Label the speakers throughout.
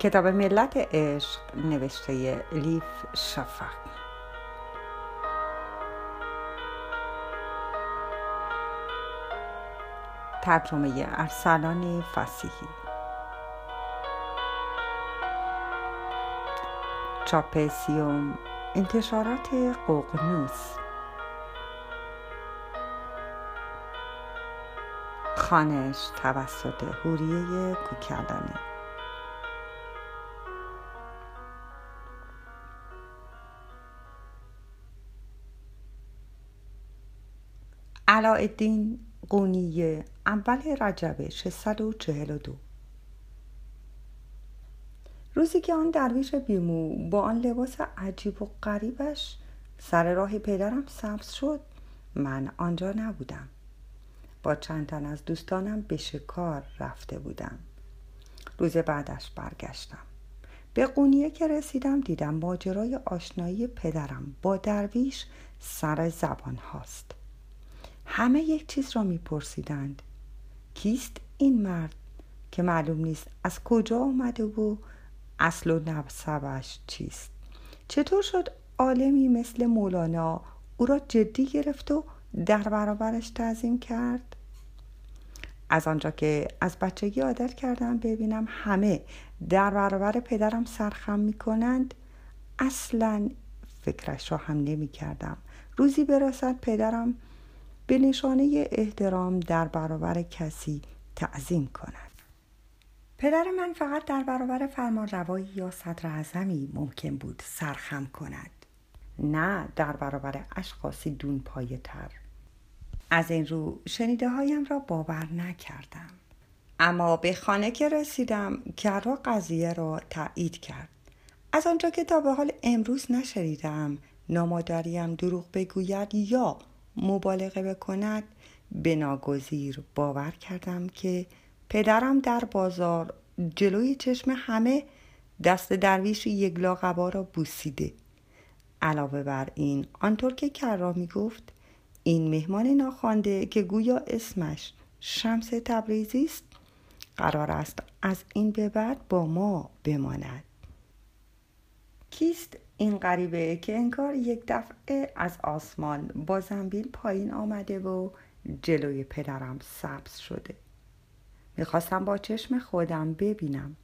Speaker 1: کتاب ملت عشق نوشته لیف شفق. ترجمه ارسلان فسیحی. چاپ سیوم انتشارات قوقنوس خانش توسط هوریه کوکلانی علاءالدین قونیه اول رجب 642 روزی که آن درویش بیمو با آن لباس عجیب و غریبش سر راه پدرم سبز شد من آنجا نبودم. با چند تن از دوستانم به شکار رفته بودم. روز بعدش برگشتم. به قونیه که رسیدم دیدم ماجرای آشنایی پدرم با درویش سر زبان هاست. همه یک چیز را میپرسیدند. کیست این مرد؟ که معلوم نیست از کجا آمده و اصل و نبسبش چیست. چطور شد عالمی مثل مولانا او را جدی گرفت و در برابرش تعظیم کرد؟ از آنجا که از بچگی عادت کردم ببینم همه در برابر پدرم سرخم می کنند اصلا فکرش را هم نمی کردم روزی برسد پدرم به نشانه احترام در برابر کسی تعظیم کند. پدر من فقط در برابر فرمانروایی یا صدر اعظمی ممکن بود سرخم کند. نه در برابر اشخاصی دون پایه تر. از این رو شنیده هایم را باور نکردم. اما به خانه که رسیدم کرا قضیه را تایید کرد. از آنجا که تا به حال امروز نشنیدم نامادریم دروغ بگوید یا مبالغه بکند به ناگزیر باور کردم که پدرم در بازار جلوی چشم همه دست درویش یگلا قبا را بوسیده. علاوه بر این آنطور که کرا می گفت این مهمان ناخوانده که گویا اسمش شمس تبریزی است قرار است از این به بعد با ما بماند. کیست این غریبه که انگار یک دفعه از آسمان با زنبیل پایین آمده و جلوی پدرم سبز شده. می‌خواستم با چشم خودم ببینم.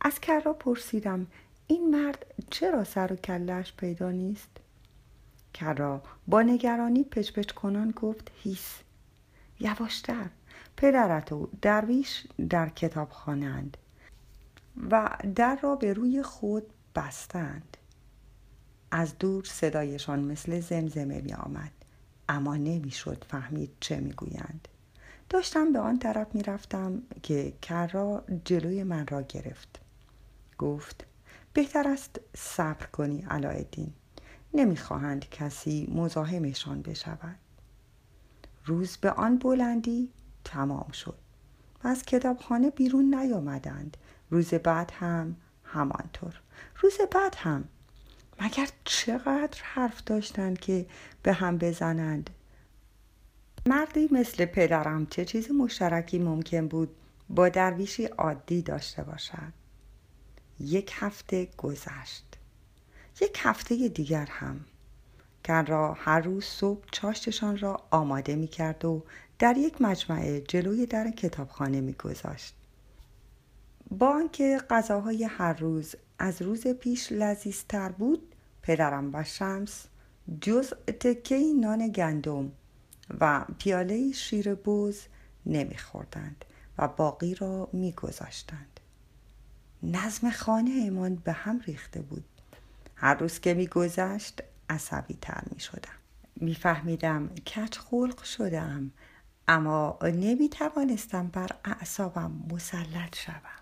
Speaker 1: از کرا پرسیدم این مرد چرا سر و کلش پیدا نیست؟ کرا با نگرانی پچپچ کنان گفت هیس. یواشتر پدرت و درویش در کتاب خوانند و در را به روی خود بستند. از دور صدایشان مثل زمزمه می آمد اما نمی‌شد فهمید چه می‌گویند. داشتم به آن طرف می رفتم که کرا جلوی من را گرفت. گفت بهتر است صبر کنی علایالدین نمی‌خواهند کسی مزاحمشان بشود. روز به آن بلندی تمام شد. و از کتابخانه بیرون نیامدند. روز بعد هم همانطور. روز بعد هم مگر چقدر حرف داشتند که به هم بزنند؟ مردی مثل پدرم چه چیز مشترکی ممکن بود با درویشی عادی داشته باشد؟ یک هفته گذشت. یک هفته دیگر هم. را هر روز صبح چاشتشان را آماده می کرد و در یک مجمعه جلوی در کتابخانه می گذاشت. با آنکه غذاهای هر روز از روز پیش لذیذتر بود پدرم و شمس جز تکه نان گندم و پیاله شیر بوز نمیخوردند و باقی را میگذاشتند. نظم خانه ایمان به هم ریخته بود. هر روز که میگذشت عصبی تر می شدم میفهمیدم کچ خلق شدم اما نمی توانستم بر اعصابم مسلط شوم.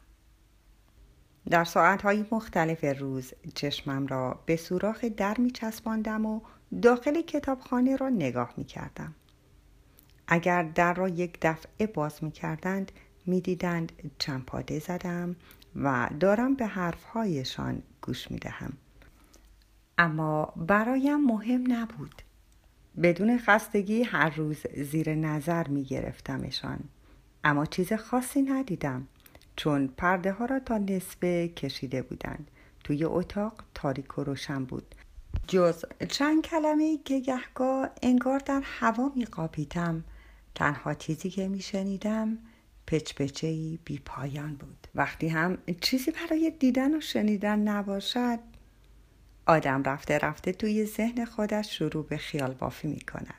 Speaker 1: در ساعتهای مختلف روز چشمم را به سوراخ در می چسباندم و داخل کتابخانه را نگاه می کردم. اگر در را یک دفعه باز می کردند می دیدند چمپاده زدم و دارم به حرفهایشان گوش می دهم. اما برایم مهم نبود بدون خستگی هر روز زیر نظر می گرفتمشان اما چیز خاصی ندیدم چون پرده ها را تا نصفه کشیده بودند. توی اتاق تاریک و روشن بود. جز چند کلمه که گهگاه انگار در هوا می قاپیدم تنها چیزی که می شنیدم پچپچه بی پایان بود. وقتی هم چیزی برای دیدن و شنیدن نباشد آدم رفته رفته توی ذهن خودش شروع به خیال بافی می کند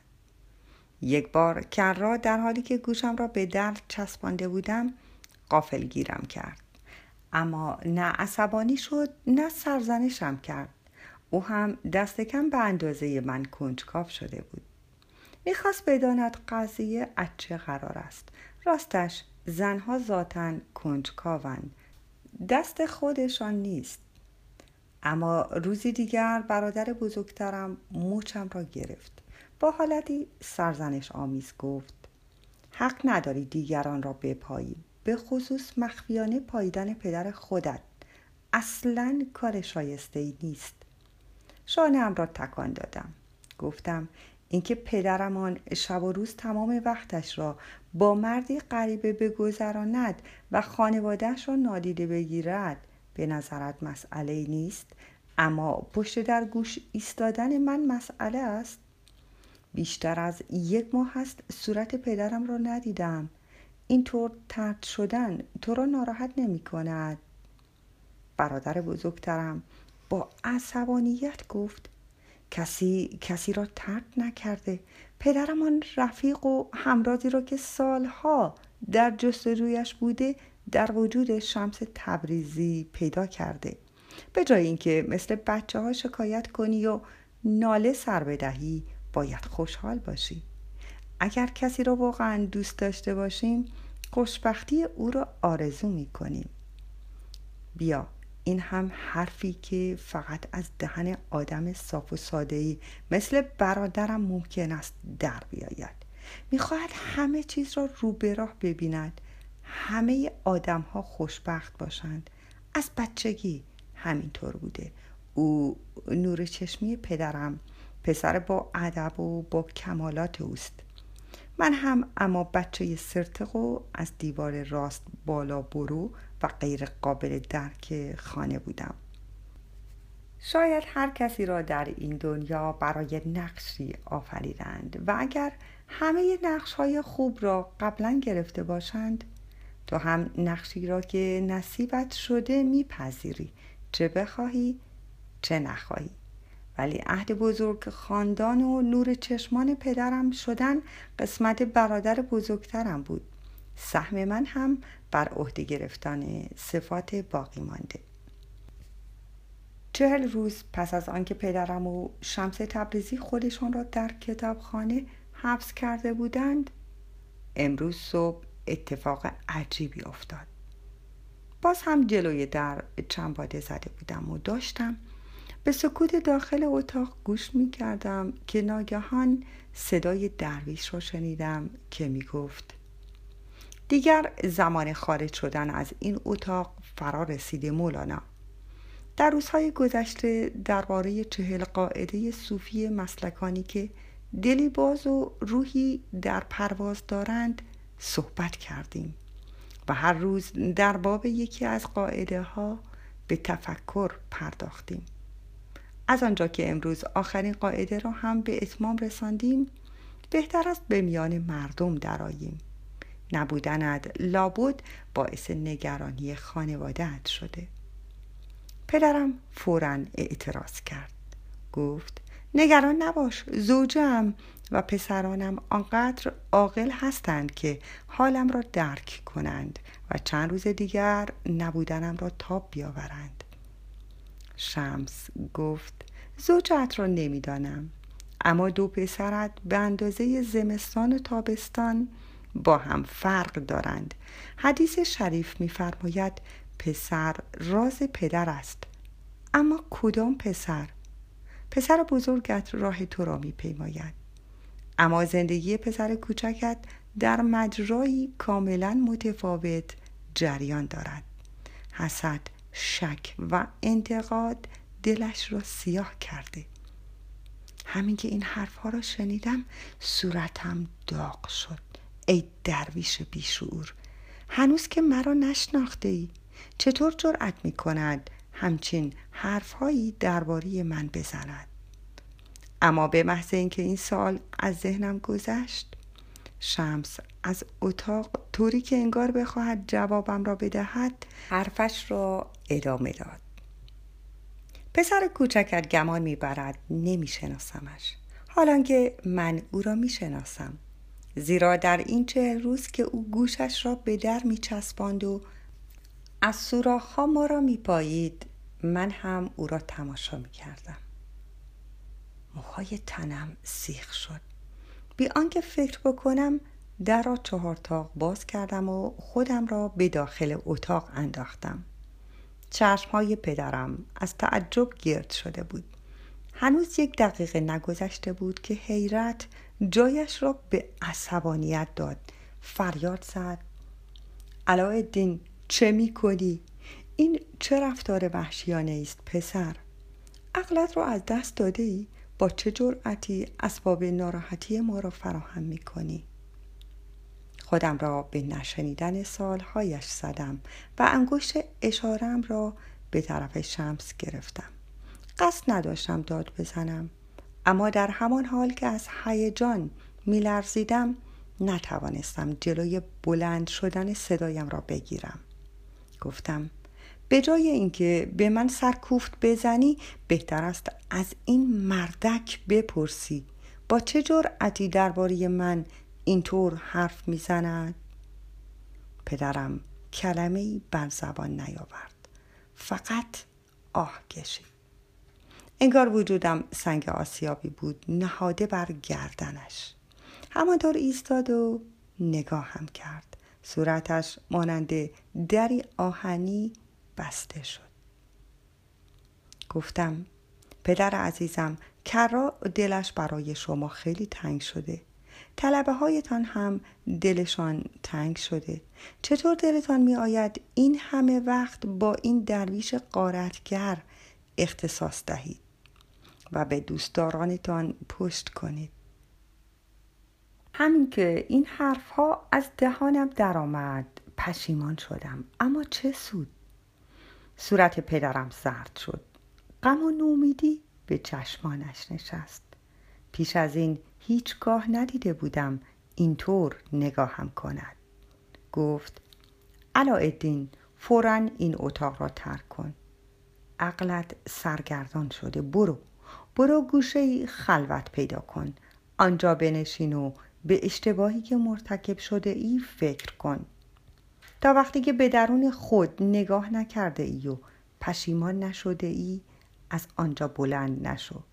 Speaker 1: یک بار کرا در حالی که گوشم را به در چسبانده بودم قافل گیرم کرد. اما نه عصبانی شد نه سرزنشم کرد. او هم دست کم به اندازه من کنجکاو شده بود. می‌خواست بداند قضیه از چه قرار است. راستش زنها ذاتا کنجکاوند. دست خودشان نیست. اما روزی دیگر برادر بزرگترم موچم را گرفت. با حالتی سرزنش آمیز گفت حق نداری دیگران را بپایی. به خصوص مخفیانه پاییدن پدر خودت. اصلا کار شایسته ای نیست. شانه را تکان دادم. گفتم اینکه پدرمان شب و روز تمام وقتش را با مردی غریبه بگذراند و خانوادهش را نادیده بگیرد به نظرت مسئله نیست؟ اما پشت در گوش ایستادن من مسئله است؟ بیشتر از یک ماه هست صورت پدرم را ندیدم. اینطور ترد شدن تو را ناراحت نمی کند برادر بزرگترم با عصبانیت گفت کسی کسی را ترد نکرده. پدرم آن رفیق و همرازی را که سالها در جستجویش بوده در وجود شمس تبریزی پیدا کرده. به جای اینکه مثل بچه ها شکایت کنی و ناله سر بدهی باید خوشحال باشی. اگر کسی را واقعا دوست داشته باشیم خوشبختی او را آرزو می کنیم بیا این هم حرفی که فقط از دهن آدم صاف و ساده مثل برادرم ممکن است در بیاید. می‌خواهد همه چیز را رو به راه ببیند. همه آدم ها خوشبخت باشند. از بچگی همینطور بوده. او نور چشمی پدرم پسر با ادب و با کمالات اوست. من هم اما بچه سرتق و از دیوار راست بالا برو و غیر قابل درک خانه بودم. شاید هر کسی را در این دنیا برای نقشی آفریدند و اگر همه نقش های خوب را قبلا گرفته باشند تو هم نقشی را که نصیبت شده میپذیری چه بخواهی چه نخواهی. ولی عهد بزرگ خاندان و نور چشمان پدرم شدن قسمت برادر بزرگترم بود. سهم من هم بر عهده گرفتن صفات باقی مانده. چهل روز پس از آنکه پدرم و شمس تبریزی خودشان را در کتابخانه حبس کرده بودند امروز صبح اتفاق عجیبی افتاد. باز هم جلوی در چنباده زده بودم و داشتم به سکوت داخل اتاق گوش می کردم که ناگهان صدای درویش را شنیدم که می گفت دیگر زمان خارج شدن از این اتاق فرا رسیده مولانا. در روزهای گذشته درباره چهل قاعده صوفی مسلکانی که دلی باز و روحی در پرواز دارند صحبت کردیم و هر روز در باب یکی از قاعده ها به تفکر پرداختیم. از آنجا که امروز آخرین قاعده را هم به اتمام رساندیم بهتر است به میان مردم دراییم نبودند لابد باعث نگرانی خانوادهت شده. پدرم فورا اعتراض کرد. گفت نگران نباش زوجم و پسرانم آنقدر عاقل هستند که حالم را درک کنند و چند روز دیگر نبودنم را تاب بیاورند. شمس گفت زوجت را نمی‌دانم. اما دو پسرت به اندازه زمستان و تابستان با هم فرق دارند. حدیث شریف میفرماید پسر راز پدر است. اما کدام پسر؟ پسر بزرگت راه تو را میپیماید. اما زندگی پسر کوچکت در مجرایی کاملا متفاوت جریان دارد. حسد شک و انتقاد دلش را سیاه کرده. همین که این حرفها را شنیدم صورتم داغ شد. ای درویش بیشعور هنوز که مرا نشناخته ای چطور جرأت می کند همچین حرفهایی درباره من بزند؟ اما به محض اینکه این سال از ذهنم گذشت شمس. از اتاق طوری که انگار بخواهد جوابم را بدهد حرفش را ادامه داد. پسر کوچکت گمان می‌برد نمیشناسمش. حالا که من او را می‌شناسم زیرا در این چهل روز که او گوشش را به در میچسباند و از سوراخها ما را میپایید من هم او را تماشا می‌کردم. موهای تنم سیخ شد. بی آنکه فکر بکنم در را چهار تاق باز کردم و خودم را به داخل اتاق انداختم. چشمهای پدرم از تعجب گرد شده بود. هنوز یک دقیقه نگذشته بود که حیرت جایش را به عصبانیت داد. فریاد زد. علاءالدین چه می کنی؟ این چه رفتار وحشیانه است پسر؟ عقلت را از دست داده ای؟ با چه جرأتی اسباب ناراحتی ما را فراهم می کنی؟ خودم را به نشنیدن سالهایش زدم و انگشت اشارم را به طرف شمس گرفتم قصد نداشتم داد بزنم اما در همان حال که از هیجان میلرزیدم نتوانستم جلوی بلند شدن صدایم را بگیرم گفتم به جای اینکه به من سرکوفت بزنی بهتر است از این مردک بپرسی. با چه جرأتی درباره من اینطور حرف می‌زند؟ پدرم کلمه ای بر زبان نیاورد. فقط آه کشید انگار وجودم سنگ آسیابی بود نهاده بر گردنش. همانطور ایستاد و نگاهم کرد. صورتش مانند دری آهنی بسته شد. گفتم پدر عزیزم کرا دلش برای شما خیلی تنگ شده. طلبه هایتان هم دلشان تنگ شده. چطور دلتان می آید این همه وقت با این درویش قارتگر اختصاص دهید و به دوستدارانتان پشت کنید؟ همین که این حرفها از دهانم درآمد پشیمان شدم. اما چه سود؟ صورت پدرم زرد شد. غم و نومیدی به چشمانش نشست. پیش از این هیچگاه ندیده بودم اینطور نگاهم کند. گفت علاءالدین فورا این اتاق را ترک کن. عقلت سرگردان شده. برو برو گوشه خلوت پیدا کن. آنجا بنشین و به اشتباهی که مرتکب شده ای فکر کن. تا وقتی که به درون خود نگاه نکرده ای و پشیمان نشده ای از آنجا بلند نشو.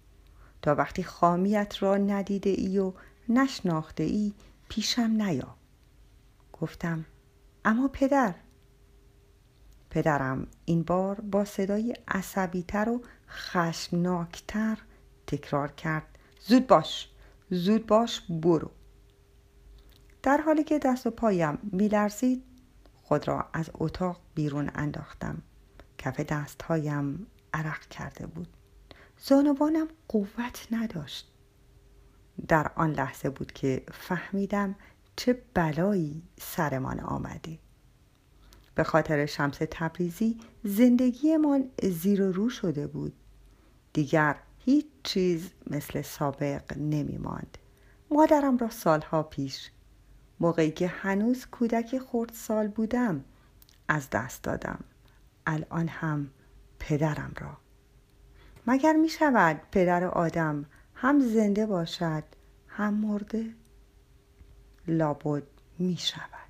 Speaker 1: تا وقتی خامیت را ندیده ای و نشناخته ای پیشم نیا. گفتم اما پدر؟ پدرم این بار با صدای عصبیتر و خشمناکتر تکرار کرد. زود باش زود باش برو. در حالی که دست و پایم میلرزید خود را از اتاق بیرون انداختم. کف دستهایم عرق کرده بود. زانوانم قوت نداشت. در آن لحظه بود که فهمیدم چه بلایی سرمان آمده. به خاطر شمس تبریزی زندگیمان زیر و رو شده بود. دیگر هیچ چیز مثل سابق نمی ماند مادرم را سالها پیش موقعی که هنوز کودک خورد سال بودم از دست دادم. الان هم پدرم را. مگر می شود پدر آدم هم زنده باشد هم مرده؟ لابد می شود.